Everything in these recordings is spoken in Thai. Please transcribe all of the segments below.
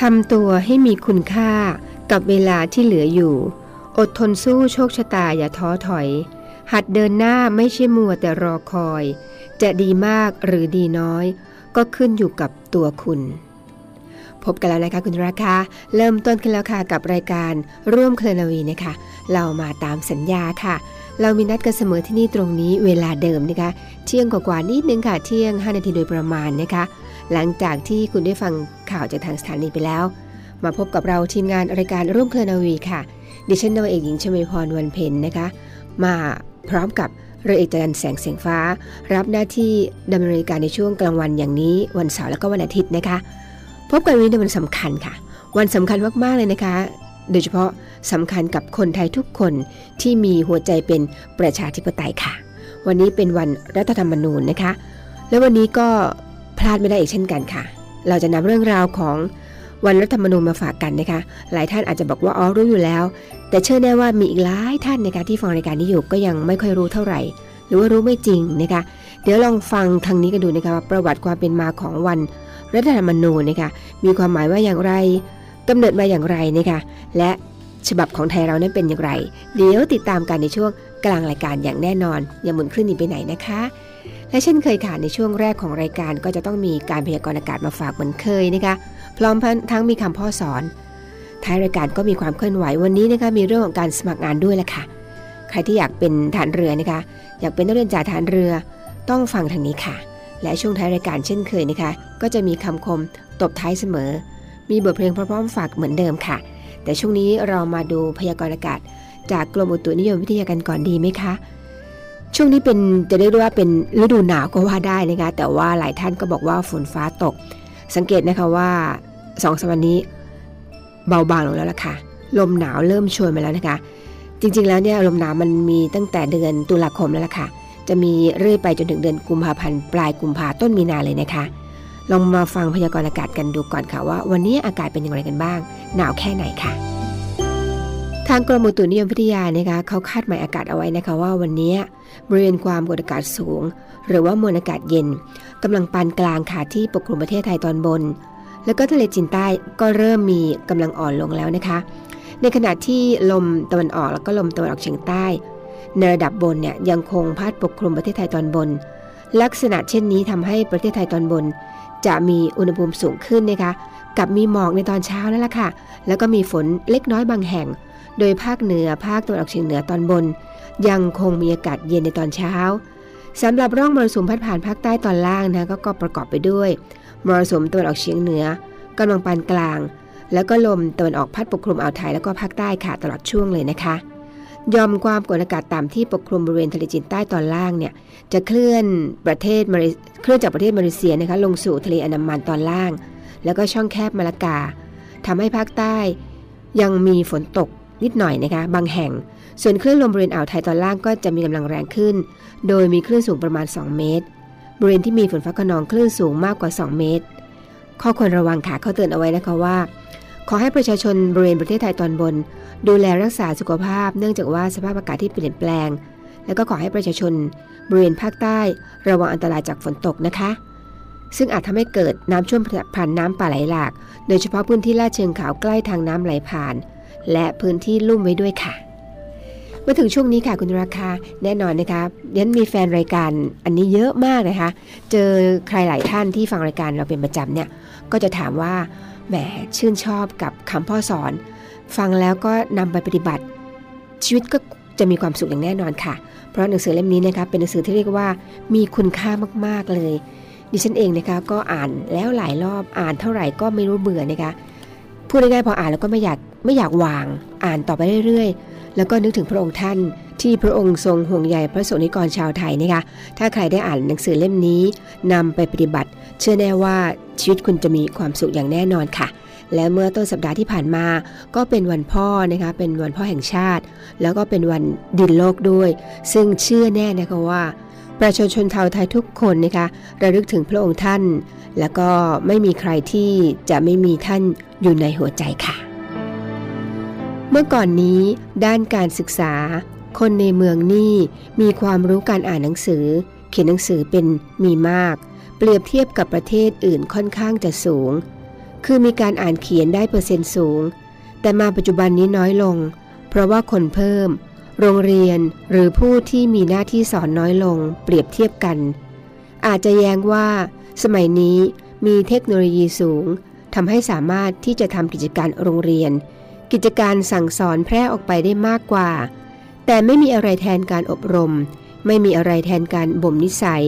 ทำตัวให้มีคุณค่ากับเวลาที่เหลืออยู่ อดทนสู้โชคชะตาอย่าท้อถอย หัดเดินหน้าไม่ใช่มัวแต่รอคอย จะดีมากหรือดีน้อย ก็ขึ้นอยู่กับตัวคุณ พบกันแล้วนะคะคุณราคาเริ่มต้นกันแล้วค่ะกับรายการร่วมเคลนาวีนะคะ เรามาตามสัญญาค่ะเรามีนัดกันเสมอที่นี่ตรงนี้เวลาเดิมนะคะ เที่ยงกว่าๆนิดนึงค่ะ เที่ยง 5 นาทีโดยประมาณนะคะ หลังจากที่คุณได้ฟังข่าวจากทางสถานีไปแล้ว มาพบกับเราทีมงานรายการร่วมเคลนาวีค่ะ ดิฉันนวเอกหญิงชมพรวันเพ็ญนะคะ มาพร้อมกับเรือเอกจันแสงเสียงฟ้า รับหน้าที่ดำเนินรายการในช่วงกลางวันอย่างนี้ วันเสาร์และก็วันอาทิตย์นะคะ พบกันวันนี้ในวันสำคัญค่ะ วันสำคัญมากๆเลยนะคะ โดยเฉพาะสำคัญกับคนไทยทุกคนที่มีหัวใจเป็นประชาธิปไตยค่ะ วันนี้เป็นวันรัฐธรรมนูญนะคะ และวันนี้ก็ ลาดไม่ได้อีกเช่นกันค่ะ เราจะนำเรื่องราวของวันรัฐธรรมนูญมาฝากกันนะคะ หลายท่านอาจจะบอกว่าอ๋อรู้อยู่แล้ว แต่เชื่อแน่ว่ามีอีกหลายท่านนะคะที่ฟังรายการนี้อยู่ก็ยังไม่ค่อยรู้เท่าไหร่ หรือว่ารู้ไม่จริงนะคะ เดี๋ยวลองฟังทางนี้กันดูนะคะว่าประวัติความเป็นมาของวันรัฐธรรมนูญนะคะมีความหมายว่าอย่างไรกำเนิดมาอย่างไรนะคะและฉบับของไทยเรานั้นเป็นอย่างไร เดี๋ยวติดตามกันในช่วงกลางรายการอย่างแน่นอน อย่าหมุนคลื่นนีไปไหนนะคะ และเช่นเคยค่ะในช่วงแรกของรายการก็จะต้องมีการพยากรณ์อากาศมาฝากเหมือนเคยนะคะพร้อมทั้งมีคำพ่อสอน ท้ายรายการก็มีความเคลื่อนไหววันนี้นะคะมีเรื่องของการสมัครงานด้วยแหละค่ะ ใครที่อยากเป็นฐานเรือนะคะ อยากเป็นนักเรียนจ่าฐานเรือต้องฟังทางนี้ค่ะ และช่วงท้ายรายการเช่นเคยนะคะ ก็จะมีคำคมตบท้ายเสมอ มีบทเพลงพร้อมๆฝากเหมือนเดิมค่ะ แต่ช่วงนี้เรามาดูพยากรณ์อากาศ จากกรมอุตุนิยมวิทยากันก่อนดีไหมคะ ช่วงนี้เป็นจะเรียกได้ว่าเป็นฤดูหนาวก็ว่าได้นะคะ แต่ว่าหลายท่านก็บอกว่าฝนฟ้าตก สังเกตนะคะว่าสองสัปดาห์นี้เบาบางลงแล้วล่ะค่ะ ลมหนาวเริ่มชวนมาแล้วนะคะ จริงๆแล้วเนี่ยลมหนาวมันมีตั้งแต่เดือนตุลาคมแล้วล่ะค่ะ จะมีเรื่อยไปจนถึงเดือนกุมภาพันธ์ปลายกุมภาต้นมีนาเลยนะคะ ลองมาฟังพยากรณ์อากาศกันดูก่อนค่ะว่า วันนี้อากาศเป็นอย่างไรกันบ้าง หนาวแค่ไหนค่ะ ทางกรมอุตุนิยมวิทยานะคะเขาคาดหมายอากาศเอาไว้นะคะว่าวันนี้บริเวณความกดอากาศสูง หรือว่ามวลอากาศเย็นกำลังปานกลางค่ะที่ปกคลุมประเทศไทยตอนบน แล้วก็ทะเลจีนใต้ก็เริ่มมีกำลังอ่อนลงแล้วนะคะ ในขณะที่ลมตะวันออกแล้วก็ลมตะวันออกเฉียงใต้ในระดับบนเนี่ยยังคงพัดปกคลุมประเทศไทยตอนบน ลักษณะเช่นนี้ทำให้ประเทศไทยตอนบน จะมีอุณหภูมิสูงขึ้นนะคะกับมีหมอกในตอนเช้านั่นแหละค่ะ แล้วก็มีฝนเล็กน้อยบางแห่ง โดยภาคเหนือภาคตะวันออกเฉียงเหนือตอนบน ยังคงมีอากาศเย็นในตอนเช้าสำหรับร่องมรสุมพัดผ่านภาคใต้ตอนล่างนะก็ประกอบไปด้วยมรสุมตะวันออกเฉียงเหนือกำลังปานกลาง แล้วก็ลมตะวันออกพัดปกคลุมอ่าวไทยแล้วก็ภาคใต้ค่ะตลอดช่วงเลยนะคะยอมความกดอากาศต่ำที่ปกคลุมบริเวณทะเลจีนใต้ตอนล่างเนี่ยจะเคลื่อนประเทศมาเคลื่อนจากประเทศมาเลเซียนะคะลงสู่ทะเลอันดามันตอนล่าง แล้วก็ช่องแคบมาลากาทำให้ภาคใต้ยังมีฝนตก นิดหน่อยนะคะ บางแห่ง ส่วนคลื่นลมบริเวณอ่าวไทยตอนล่างก็จะมีกำลังแรงขึ้น โดยมีคลื่นสูงประมาณ 2 เมตร บริเวณที่มีฝนฟ้าขนองคลื่นสูงมากกว่า 2 เมตร ข้อควรระวังค่ะเขาเตือนเอาไว้นะคะว่า ขอให้ประชาชนบริเวณประเทศไทยตอนบน ดูแลรักษาสุขภาพ เนื่องจากว่าสภาพอากาศที่เปลี่ยนแปลง แล้วก็ขอให้ประชาชนบริเวณภาคใต้ ระวังอันตรายจากฝนตกนะคะซึ่งอาจทำให้เกิดน้ำช่วมผ่านน้ำป่าไหลหลาก โดยเฉพาะพื้นที่ลาดเชิงเขาใกล้ทางน้ำไหลผ่าน และพื้นที่ลุ่มไว้ด้วยค่ะ มาถึงช่วงนี้ค่ะคุณราคาแน่นอนนะคะยันมีแฟนรายการอันนี้เยอะมากนะคะ เจอใครหลายท่านที่ฟังรายการเราเป็นประจำเนี่ย ก็จะถามว่าแหมชื่นชอบกับคำพ่อสอน ฟังแล้วก็นำไปปฏิบัติ ชีวิตก็จะมีความสุขอย่างแน่นอนค่ะ เพราะหนังสือเล่มนี้นะคะเป็นหนังสือที่เรียกว่ามีคุณค่ามากๆเลย ดิฉันเองนะคะก็อ่านแล้วหลายรอบอ่านเท่าไหร่ก็ไม่รู้เบื่อนะคะ พูดง่ายๆพออ่านแล้วก็ไม่อยากไม่อยากวาง อ่านต่อไปเรื่อยๆ แล้วก็นึกถึงพระองค์ท่าน ที่พระองค์ทรงห่วงใยพระสงฆ์นิกรชาวไทยนะคะ ถ้าใครได้อ่านหนังสือเล่มนี้นำไปปฏิบัติ เชื่อแน่ว่าชีวิตคุณจะมีความสุขอย่างแน่นอนค่ะ และเมื่อต้นสัปดาห์ที่ผ่านมา ก็เป็นวันพ่อนะคะ เป็นวันพ่อแห่งชาติ แล้วก็เป็นวันดินโลกด้วย ซึ่งเชื่อแน่นะคะว่า ประชาชนชาวไทยทุกคนนะคะระลึกถึงพระองค์ท่าน แล้วก็ไม่มีใครที่จะไม่มีท่านอยู่ในหัวใจค่ะ เมื่อก่อนนี้ด้านการศึกษา คนในเมืองนี่มีความรู้การอ่านหนังสือ เขียนหนังสือเป็นมีมาก เปรียบเทียบกับประเทศอื่นค่อนข้างจะสูง คือมีการอ่านเขียนได้เปอร์เซ็นต์สูง แต่มาปัจจุบันนี้น้อยลง เพราะว่าคนเพิ่ม โรงเรียนหรือผู้ที่มีหน้าที่สอนน้อยลงเปรียบเทียบกัน อาจจะแย้งว่าสมัยนี้มีเทคโนโลยีสูงทำให้สามารถที่จะทำกิจการโรงเรียน กิจการสั่งสอนแพร่ออกไปได้มากกว่า แต่ไม่มีอะไรแทนการอบรม ไม่มีอะไรแทนการบ่มนิสัย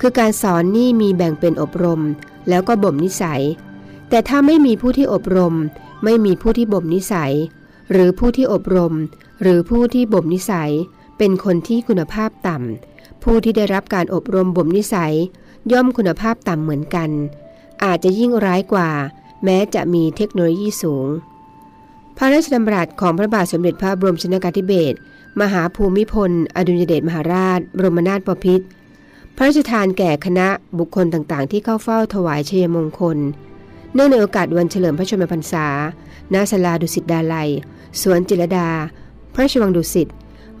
คือการสอนนี่มีแบ่งเป็นอบรม แล้วก็บ่มนิสัย แต่ถ้าไม่มีผู้ที่อบรม ไม่มีผู้ที่บ่มนิสัย หรือผู้ที่อบรม หรือผู้ที่บ่มนิสัย เป็นคนที่คุณภาพต่ำ ผู้ที่ได้รับการอบรมบ่มนิสัย ย่อมคุณภาพต่ำเหมือนกัน อาจจะยิ่งร้ายกว่า แม้จะมีเทคโนโลยีสูง พระราชดำรัสของพระบาทสมเด็จพระบรมชนกาธิเบศรมหาภูมิพล อดุลยเดชมหาราช บรมนาถบพิตรพระราชทานแก่คณะบุคคลต่างๆ ที่เข้าเฝ้าถวายเชยมงคล เนื่องในโอกาสวันเฉลิมพระชนมพรรษา ณ ศาลาดุสิตดาลัย สวนจิรดา พระราชวังดุสิต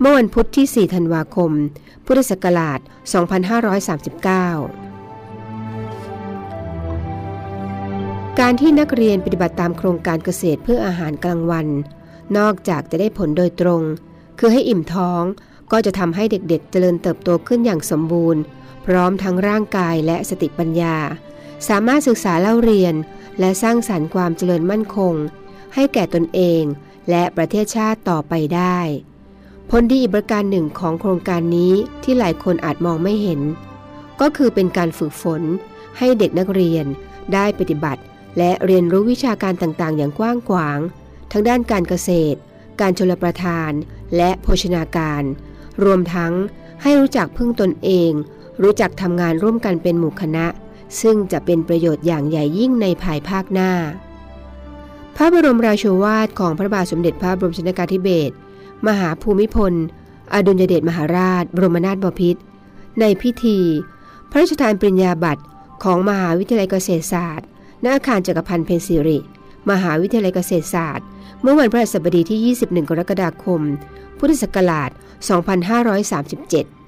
เมื่อวันพุธที่ 4 ธันวาคม พุทธศักราช 2539การที่นักเรียนปฏิบัติตามโครงการเกษตรเพื่ออาหารกลางวัน นอกจากจะได้ผลโดยตรง คือให้อิ่มท้องก็จะทำให้เด็กๆเจริญเติบโตขึ้นอย่างสมบูรณ์ พร้อมทั้งร่างกายและสติปัญญา สามารถศึกษาเล่าเรียน และสร้างสรรค์ความเจริญมั่นคง ให้แก่ตนเอง และประเทศชาติต่อไปได้ผลดีอีกประการหนึ่งของโครงการนี้ที่หลายคนอาจมองไม่เห็น ก็คือเป็นการฝึกฝน ให้เด็กนักเรียนได้ปฏิบัติ และเรียนรู้วิชาการต่างๆ อย่างกว้างขวาง ทั้งด้านการเกษตร การชลประทาน และโภชนาการ รวมทั้งให้รู้จักพึ่งตนเอง รู้จักทำงานร่วมกันเป็นหมู่คณะ ซึ่งจะเป็นประโยชน์อย่างใหญ่ยิ่งในภายภาคหน้า พระบรมราโชวาทของพระบาทสมเด็จพระบรมชนกาธิเบศรมหาภูมิพล อดุลยเดชมหาราช บรมนาถบพิตรในพิธี พระราชทานปริญญาบัตรของมหาวิทยาลัยเกษตรศาสตร์ณอาคารจักรพันธ์เพนซิริ มหาวิทยาลัยเกษตรศาสตร์ เมื่อวันพฤหัสบดีที่ 21 กรกฎาคม พุทธศักราช 2537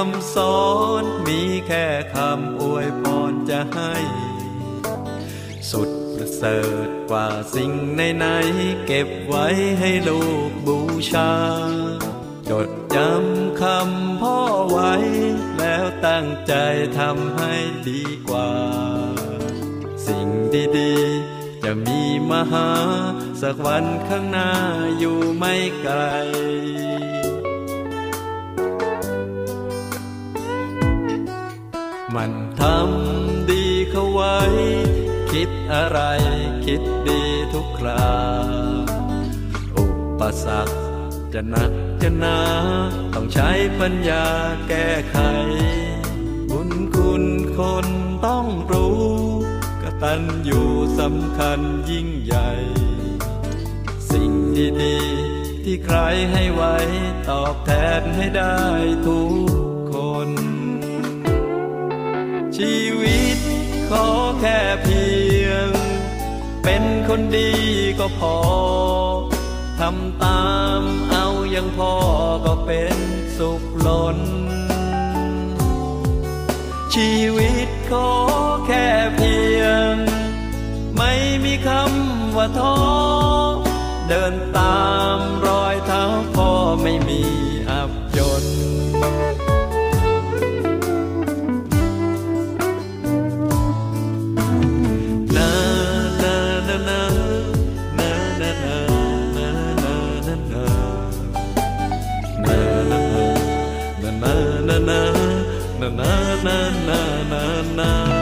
คำสอนมีแค่คำอวยพรจะให้ สุดประเสริฐกว่าสิ่งในไหนๆเก็บไว้ให้ลูกบูชา จดจำคำพ่อไว้ แล้วตั้งใจทำให้ดีกว่า สิ่งดีๆ จะมีมาหา สักวันข้างหน้าอยู่ไม่ไกล มันทำดีเข้าไว้ คิดอะไรคิดดีทุกครา อุปสรรคจะหนักจะหนา ต้องใช้ปัญญาแก้ไข บุญคุณคนต้องรู้กตันอยู่สำคัญยิ่งใหญ่ สิ่งดีๆที่ใครให้ไว้ตอบแทนให้ได้ทุก คนดีก็พอ ทำตามเอายังพอก็เป็นสุขล้น ชีวิตขอแค่เพียง ไม่มีคำว่าท้อเดิน na na na na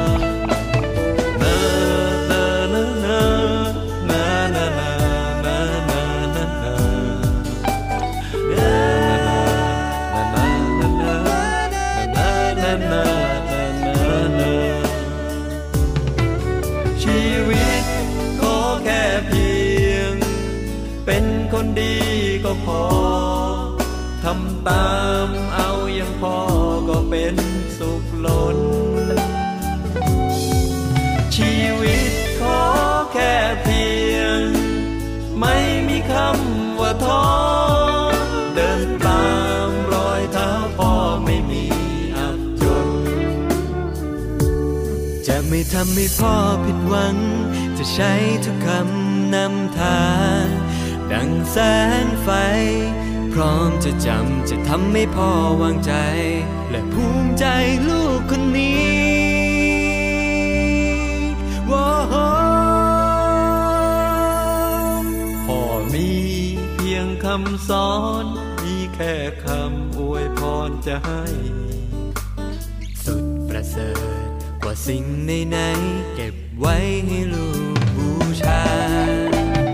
ำให้พ่อผิดหวัง จะใช้ทุกคำนำทาง ดังแสงไฟ พร้อมจะจำจะทำให้พ่อวางใจ และภูมิใจลูกคนนี้ว้พ่อมีเพียงคำสอน มีแค่คำอวยพรจะให้ สุดประเสริฐ กว่าสิ่งในไหนเก็บไว้ให้ลูกบูชา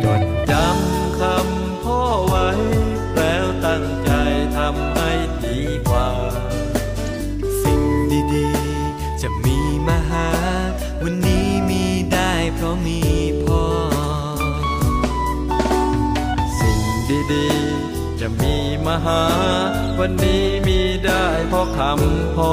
จดจำคำพ่อไว้ แล้วตั้งใจทำให้ดีกว่า สิ่งดีๆ จะมีมาหา วันนี้มีได้เพราะมีพ่อ สิ่งดีๆ จะมีมาหา วันนี้มีได้เพราะคำพ่อ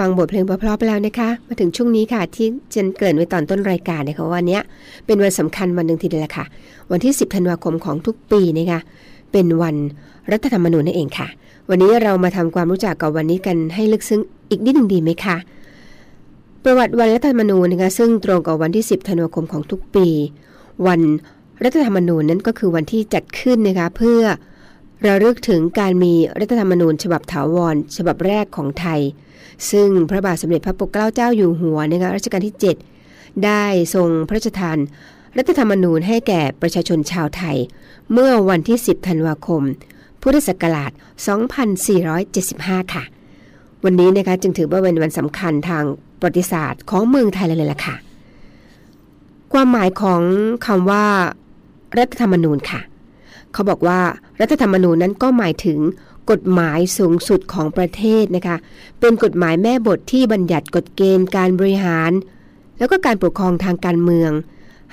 ฟังบทเพลงเพราะๆไปแล้วนะคะ มาถึงช่วงนี้ค่ะ ที่เจนเกริ่นไว้ตอนต้นรายการนะคะว่าวันนี้เป็นวันสำคัญวันหนึ่งทีเดียวค่ะ วันที่ 10ธันวาคมของทุกปีนะคะเป็นวันรัฐธรรมนูญนั่นเองค่ะ วันนี้เรามาทำความรู้จักกับวันนี้กันให้ลึกซึ้งอีกนิดหนึ่งดีไหมคะประวัติวันรัฐธรรมนูญนะคะซึ่งตรงกับวันที่ 10ธันวาคมของทุกปี วันรัฐธรรมนูญนั้นก็คือวันที่จัดขึ้นนะคะเพื่อระลึกถึงการมีรัฐธรรมนูญ ฉบับถาวร ฉบับแรกของไทย ซึ่งพระบาทสมเด็จพระปกเกล้าเจ้าอยู่หัวนะคะรัชกาลที่ 7 ได้ทรงพระราชทานรัฐธรรมนูญให้แก่ประชาชนชาวไทย เมื่อวันที่ 10 ธันวาคม พุทธศักราช 2475 ค่ะ วันนี้นะคะจึงถือว่าเป็นวันสำคัญทางประวัติศาสตร์ของเมืองไทยเลยล่ะค่ะ ความหมายของคำว่า รัฐธรรมนูญค่ะ เขาบอกว่ารัฐธรรมนูญนั้นก็หมายถึง กฎหมายสูงสุดของประเทศนะคะ เป็นกฎหมายแม่บทที่บัญญัติกฎเกณฑ์การบริหาร แล้วก็การปกครองทางการเมือง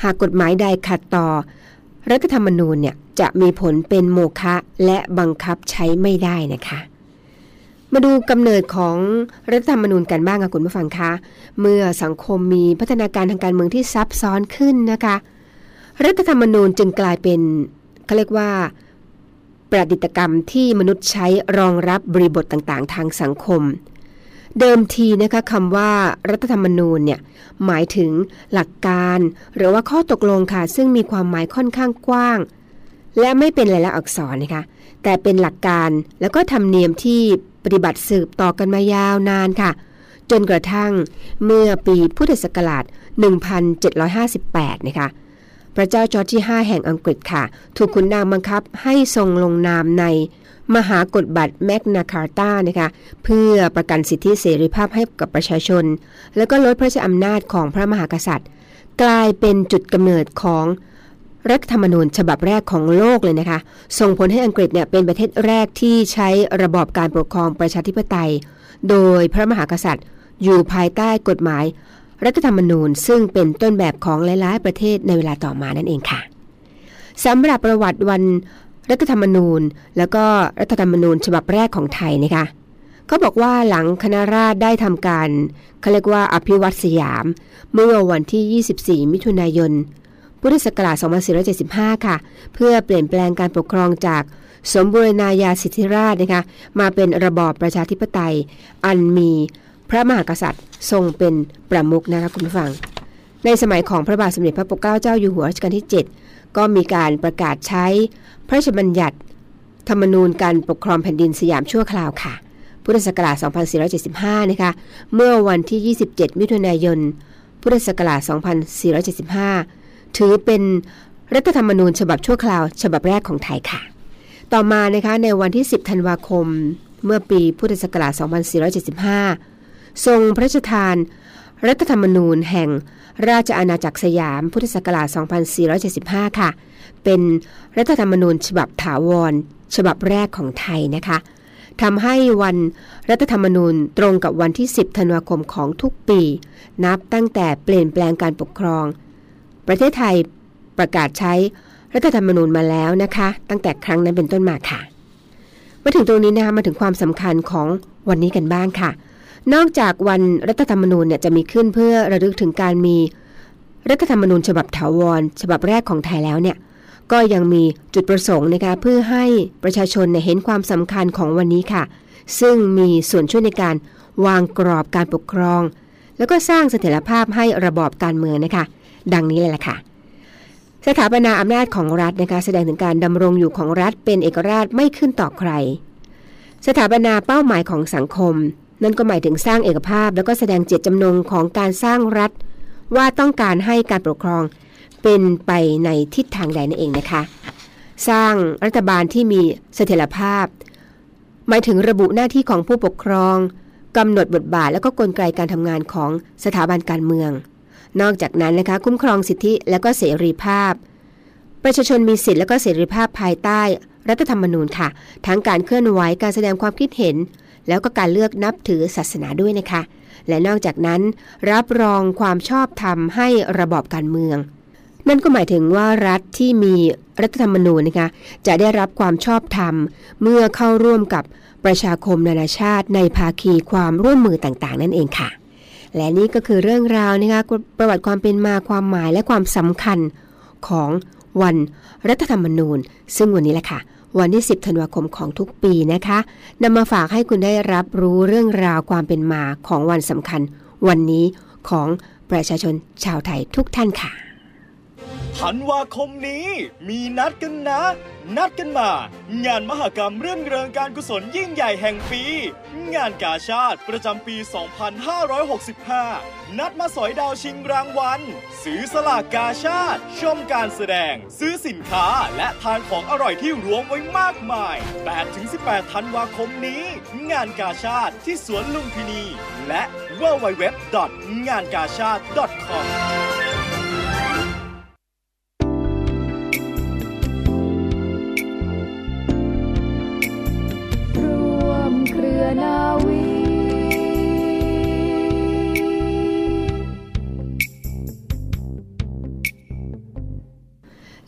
หากกฎหมายใดขัดต่อ รัฐธรรมนูญเนี่ยจะมีผลเป็นโมฆะและบังคับใช้ไม่ได้นะคะ มาดูกำเนิดของรัฐธรรมนูญกันบ้างค่ะคุณผู้ฟังคะเมื่อสังคมมีพัฒนาการทางการเมืองที่ซับซ้อนขึ้นนะคะ รัฐธรรมนูญจึงกลายเป็นเขาเรียกว่า ประดิษฐกรรมที่มนุษย์ใช้รองรับบริบทต่างๆ ทางสังคม เดิมทีนะคะคำว่ารัฐธรรมนูญเนี่ยหมายถึงหลักการ หรือว่าข้อตกลงค่ะ ซึ่งมีความหมายค่อนข้างกว้าง และไม่เป็นลายลักษณ์อักษรนะคะแต่เป็นหลักการแล้วก็ธรรมเนียมที่ปฏิบัติสืบต่อกันมายาวนานค่ะ จนกระทั่งเมื่อปีพุทธศักราช 1758 นะคะ พระเจ้าจอร์จที่ 5 แห่งอังกฤษค่ะ ถูกขุนนางบังคับให้ทรงลงนามในมหากฎบัตรแมกนาคาร์ตานะคะเพื่อประกันสิทธิเสรีภาพให้กับประชาชน แล้วก็ลดพระราชอำนาจของพระมหากษัตริย์ กลายเป็นจุดกำเนิดของรัฐธรรมนูญฉบับแรกของโลกเลยนะคะ ส่งผลให้อังกฤษเนี่ยเป็นประเทศแรกที่ใช้ระบอบการปกครองประชาธิปไตย โดยพระมหากษัตริย์อยู่ภายใต้กฎหมาย รัฐธรรมนูญซึ่งเป็นต้นแบบของหลาย ๆ ประเทศในเวลาต่อมานั่นเองค่ะสำหรับประวัติวันรัฐธรรมนูญ แล้วก็รัฐธรรมนูญฉบับแรกของไทยนะคะเขาบอกว่าหลังคณะราษฎรได้ทำการเขาเรียกว่าอภิวัตสยาม เมื่อวันที่ 24 มิถุนายน พุทธศักราช 2475 ค่ะ เพื่อเปลี่ยนแปลงการปกครองจากสมบูรณาญาสิทธิราชนะคะมาเป็นระบอบประชาธิปไตย อันมี พระมหากษัตริย์ทรงเป็นประมุขนะคะคุณผู้ฟัง ในสมัยของพระบาทสมเด็จพระปกเกล้าเจ้าอยู่หัวรัชกาลที่ 7 ก็มีการประกาศใช้พระราชบัญญัติ ธรรมนูญการปกครองแผ่นดินสยามชั่วคราวค่ะ พุทธศักราช 2475 นะคะ เมื่อวันที่ 27 มิถุนายน พุทธศักราช 2475 ถือเป็นรัฐธรรมนูญฉบับชั่วคราว ฉบับแรกของไทยค่ะ ต่อมานะคะในวันที่ 10 ธันวาคม เมื่อปีพุทธศักราช 2475 ทรงพระราชทาน รัฐธรรมนูญแห่งราชอาณาจักรสยามพุทธศักราช 2475 ค่ะ เป็นรัฐธรรมนูญฉบับถาวร ฉบับแรกของไทยนะคะทำให้วันรัฐธรรมนูญตรงกับวันที่ 10 ธันวาคมของทุกปี นับตั้งแต่เปลี่ยนแปลงการปกครอง ประเทศไทยประกาศใช้รัฐธรรมนูญมาแล้วนะคะ ตั้งแต่ครั้งนั้นเป็นต้นมาค่ะ มาถึงตรงนี้นะคะมาถึงความสำคัญของวันนี้กันบ้างค่ะ นอกจากวันรัฐธรรมนูญเนี่ยจะมีขึ้นเพื่อระลึกถึงการมีรัฐธรรมนูญฉบับถาวร ฉบับแรกของไทยแล้วเนี่ยก็ยังมีจุดประสงค์นะคะเพื่อให้ประชาชนเห็นความสำคัญของวันนี้ค่ะ ซึ่งมีส่วนช่วยในการวางกรอบการปกครอง แล้วก็สร้างเสถียรภาพให้ระบอบการเมืองนะคะ ดังนี้เลยล่ะค่ะ สถาปนาอำนาจของรัฐนะคะแสดงถึงการดำรงอยู่ของรัฐเป็นเอกราชไม่ขึ้นต่อใคร สถาปนาเป้าหมายของสังคม นั่นก็หมายถึงสร้างเอกภาพแล้วก็แสดงเจตจำนงของการสร้างรัฐ ว่าต้องการให้การปกครองเป็นไปในทิศทางใดนั่นเองนะคะ สร้างรัฐบาลที่มีเสถียรภาพ หมายถึงระบุหน้าที่ของผู้ปกครองกำหนดบทบาทและก็กลไกการทำงานของสถาบันการเมือง นอกจากนั้นนะคะคุ้มครองสิทธิและก็เสรีภาพ ประชาชนมีสิทธิและก็เสรีภาพภายใต้ รัฐธรรมนูญค่ะ ทั้งการเคลื่อนไหวการแสดงความคิดเห็น แล้วก็การเลือกนับถือศาสนาด้วยนะคะ และนอกจากนั้น รับรองความชอบธรรมให้ระบอบการเมือง นั่นก็หมายถึงว่ารัฐที่มีรัฐธรรมนูญนะคะจะได้รับความชอบธรรม เมื่อเข้าร่วมกับประชาคมนานาชาติในภาคีความร่วมมือต่างๆ นั่นเองค่ะ และนี่ก็คือเรื่องราวนะคะประวัติความเป็นมาความหมายและความสำคัญของวันรัฐธรรมนูญ ซึ่งวันนี้แหละค่ะ วันที่ 10 ธันวาคมของทุกปีนะคะนำมาฝากให้คุณได้รับรู้เรื่องราวความเป็นมาของวันสำคัญ วันนี้ของประชาชนชาวไทยทุกท่านค่ะ ธันวาคมนี้มีนัดกันนะ นัดกันมา งานมหกรรมเรื่องเริงการกุศลยิ่งใหญ่แห่งปี งานกาชาติประจำปี 2565 นัดมาสอยดาวชิงรางวัลซื้อสลากกาชาติ ชมการแสดง ซื้อสินค้าและทานของอร่อยที่รวมไว้มากมาย 8-18 ธันวาคมนี้ งานกาชาติที่สวนลุมพินี และ www.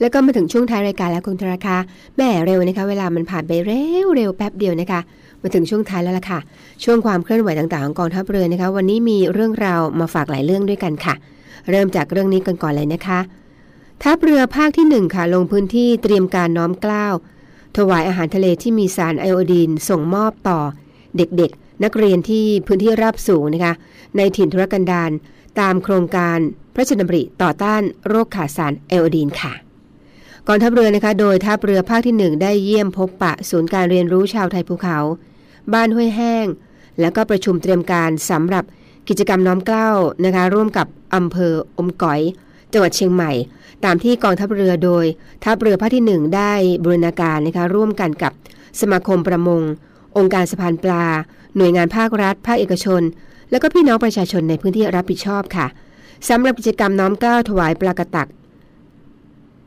แล้ว ก็มาถึงช่วงท้ายรายการแล้วคุณธราคาแม่เร็วนะคะ เวลามันผ่านไปเร็วเร็วแป๊บเดียวนะคะ มาถึงช่วงท้ายแล้วล่ะค่ะ ช่วงความเคลื่อนไหวต่างๆของกองทัพเรือนะคะ วันนี้มีเรื่องราวมาฝากหลายเรื่องด้วยกันค่ะ เริ่มจากเรื่องนี้กันก่อนเลยนะคะทัพเรือภาคที่ 1 ค่ะ ลงพื้นที่เตรียมการน้อมกล้าว ถวายอาหารทะเลที่มีสารไอโอดีน ส่งมอบต่อ เด็กๆ นักเรียนที่พื้นที่ราบสูงนะคะ ในถิ่นธุรกันดารตามโครงการพระชนบริต่อต้านโรคขาดสารไอโอดีนค่ะกองทัพเรือนะคะ โดยทัพเรือภาคที่ 1 ได้เยี่ยมพบปะศูนย์การเรียนรู้ชาวไทยภูเขา บ้านห้วยแห้ง แล้วก็ประชุมเตรียมการสำหรับกิจกรรมน้อมเกล้านะคะ ร่วมกับอำเภออมก๋อย จังหวัดเชียงใหม่ ตามที่กองทัพเรือโดย ทัพเรือภาคที่ 1 ได้บรูรณาการนะคะร่วมกันกับสมาคมประมง องค์การสะพานปลา หน่วยงานภาครัฐ ภาคเอกชน และก็พี่น้องประชาชนในพื้นที่รับผิดชอบค่ะสำหรับกิจกรรมน้อมเกล้าถวายปลากระตัก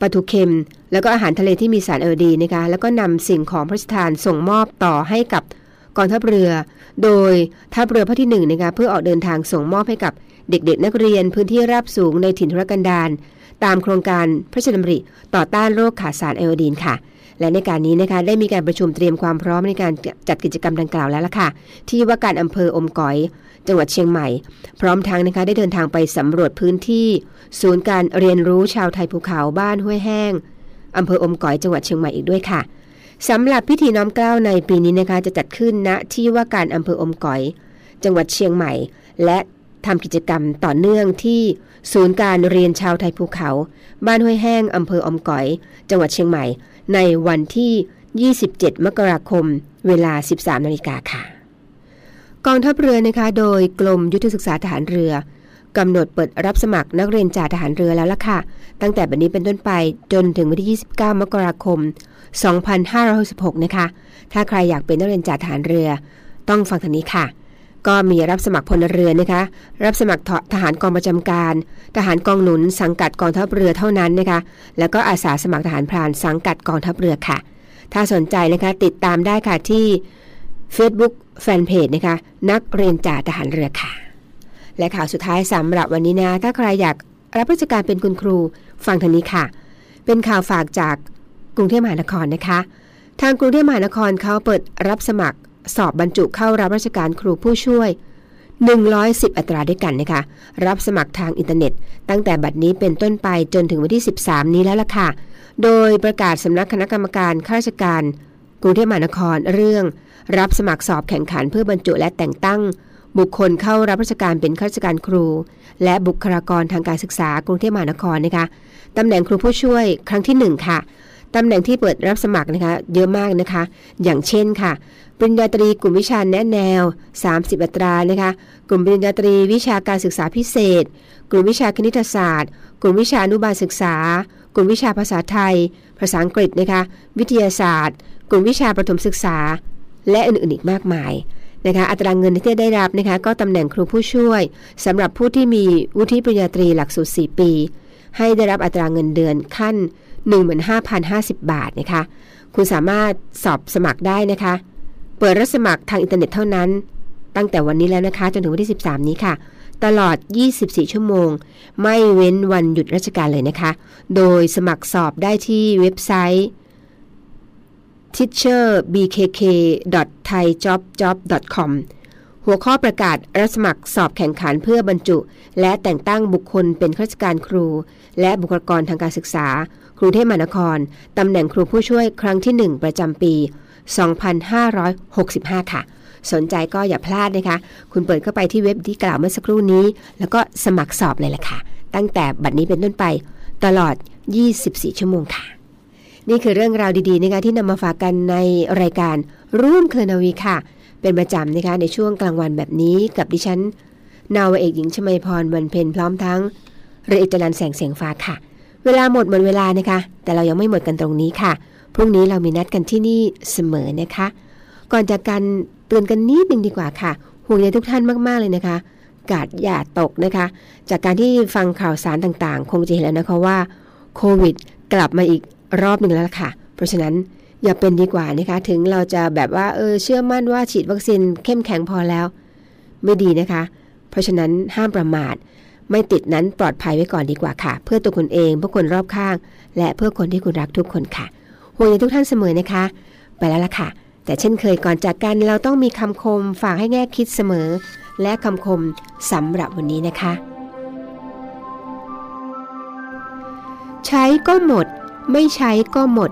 ปลาทูเค็ม แล้วก็อาหารทะเลที่มีสารเออดีนะคะแล้วก็นำสิ่งของพระราชทานส่งมอบต่อให้กับกองทัพเรือ โดยทัพเรือภาคที่1นนะคะเพื่อออกเดินทางส่งมอบให้กับเด็กๆ นักเรียนพื้นที่ราบสูงในถิ่นทุรกันดารตามโครงการพระราชดำริต่อต้านโรคขาดสารไอโอดีนค่ะ และในการนี้นะคะได้มีการประชุมเตรียมความพร้อมในการจัดกิจกรรมดังกล่าวแล้วล่ะค่ะ ที่ว่าการอำเภออมก๋อย จังหวัดเชียงใหม่ พร้อมทั้งนะคะได้เดินทางไปสำรวจพื้นที่ ศูนย์การเรียนรู้ชาวไทยภูเขาบ้านห้วยแห้งอำเภออมก๋อยจังหวัดเชียงใหม่อีกด้วยค่ะสำหรับพิธีน้อมเกล้าในปีนี้นะคะจะจัดขึ้นณที่ว่าการอำเภออมก๋อย จังหวัดเชียงใหม่ และทำกิจกรรมต่อเนื่องที่ ศูนย์การเรียนชาวไทยภูเขา บ้านห้วยแห้งอำเภออมก๋อย จังหวัดเชียงใหม่ ในวันที่ 27 มกราคม เวลา 13 นาฬิกาค่ะ กองทัพเรือนะคะ โดยกรมยุทธศึกษาทหารเรือกำหนดเปิดรับสมัครนักเรียนจ่าทหารเรือแล้วล่ะค่ะ ตั้งแต่บัดนี้เป็นต้นไปจนถึงวันที่ 29 มกราคม 2566 นะคะ ถ้าใครอยากเป็นนักเรียนจ่าทหารเรือ ต้องฟังทางนี้ค่ะ ก็มีรับสมัครพลเรือนนะคะ รับสมัครทหารกองประจำการ ทหารกองหนุน สังกัดกองทัพเรือเท่านั้นนะคะ แล้วก็อาสาสมัครทหารพรานสังกัดกองทัพเรือค่ะ ถ้าสนใจนะคะติดตามได้ค่ะที่ Facebook แฟนเพจนะคะนักเรียนจ่าทหารเรือค่ะ และข่าวสุดท้ายสำหรับวันนี้นะ ถ้าใครอยากรับราชการเป็นคุณครูฟังทางนี้ค่ะ เป็นข่าวฝากจากกรุงเทพมหานครนะคะ ทางกรุงเทพมหานครเขาเปิดรับสมัคร สอบบรรจุเข้ารับราชการครูผู้ช่วย 110 อัตราด้วยกันนะคะ รับสมัครทางอินเทอร์เน็ต ตั้งแต่บัดนี้เป็นต้นไปจนถึงวันที่ 13 นี้แล้วล่ะค่ะ โดยประกาศสำนักคณะกรรมการข้าราชการกรุงเทพมหานครเรื่อง รับสมัครสอบแข่งขันเพื่อบรรจุและแต่งตั้ง บุคคลเข้ารับราชการเป็นข้าราชการครู และบุคลากรทางการศึกษากรุงเทพมหานครนะคะตำแหน่งครูผู้ช่วยครั้งที่ 1 ค่ะ ตำแหน่งที่เปิดรับสมัครนะคะ เยอะมากนะคะ อย่างเช่นค่ะ ปริญญาตรีกลุ่มวิชาแนะแนว 30 อัตรานะคะ กลุ่มปริญญาตรีวิชาการศึกษาพิเศษ กลุ่มวิชาคณิตศาสตร์ กลุ่มวิชาอนุบาลศึกษา กลุ่มวิชาภาษาไทย ภาษาอังกฤษนะคะ วิทยาศาสตร์ กลุ่มวิชาประถมศึกษา และอื่นๆอีกมากมายนะคะอัตราเงินที่ได้รับนะคะก็ตำแหน่งครูผู้ช่วยสำหรับผู้ที่มีวุฒิปริญญาตรีหลักสูตร 4 ปี ให้ได้รับอัตราเงินเดือนขั้น 15,050 บาทนะคะ คุณสามารถสอบสมัครได้นะคะ เปิดรับสมัครทางอินเทอร์เน็ตเท่านั้น ตั้งแต่วันนี้แล้วนะคะ จนถึงวันที่ 13 นี้ค่ะ ตลอด 24 ชั่วโมง ไม่เว้นวันหยุดราชการเลยนะคะ โดยสมัครสอบได้ที่เว็บไซต์ teacherbkk.thaijobjob.com หัวข้อประกาศรับสมัครสอบแข่งขันเพื่อบรรจุ และแต่งตั้งบุคคลเป็นข้าราชการครู และบุคลากรทางการศึกษา รุงเทพมหานคร ตำแหน่งครูผู้ช่วยครั้งที่ 1 ประจำปี 2565 ค่ะ สนใจก็อย่าพลาดนะคะ คุณเปิดเข้าไปที่เว็บที่กล่าวเมื่อสักครู่นี้ แล้วก็สมัครสอบเลยแหละค่ะ ตั้งแต่บัดนี้เป็นต้นไปตลอด 24 ชั่วโมงค่ะ นี่คือเรื่องราวดีๆนะคะที่นำมาฝากกันในรายการร่วมเคลนาวีค่ะ เป็นประจำนะคะในช่วงกลางวันแบบนี้กับดิฉันนาวเอกหญิงชมาพรวันเพ็ญพร้อมทั้งเรืออิจรันแสงเสียงฟ้าค่ะ เวลาหมดหมดเวลานะคะ แต่เรายังไม่หมดกันตรงนี้ค่ะ พรุ่งนี้เรามีนัดกันที่นี่เสมอนะคะ ก่อนจากกันเตือนกันนิดนึงดีกว่าค่ะ ห่วงใยทุกท่านมาก ๆ เลยนะคะ กาดอย่าตกนะคะ จากการที่ฟังข่าวสารต่างๆ คงจะเห็นแล้วนะคะว่าโควิด กลับมาอีกรอบหนึ่งแล้วค่ะ เพราะฉะนั้นอย่าเป็นดีกว่านะคะ ถึงเราจะแบบว่าเออเชื่อมั่นว่าฉีดวัคซีนเข้มแข็งพอแล้ว ไม่ดีนะคะ เพราะฉะนั้นห้ามประมาท ไม่ติดนั้นปลอดภัยไว้ก่อนดีกว่าค่ะ เพื่อตัวคุณเองเพื่อคนรอบข้าง และเพื่อคนที่คุณรักทุกคนค่ะห่วงใยทุกท่านเสมอนะคะ ไปแล้วล่ะค่ะ แต่เช่นเคยก่อนจากกันเราต้องมีคำคมฝากให้แง่คิดเสมอ และคำคมสำหรับวันนี้นะคะ ใช้ก็หมด ไม่ใช้ก็หมด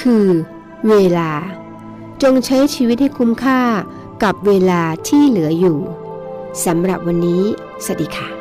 คือ เวลา จงใช้ชีวิตให้คุ้มค่ากับเวลาที่เหลืออยู่สำหรับวันนี้ สวัสดีค่ะ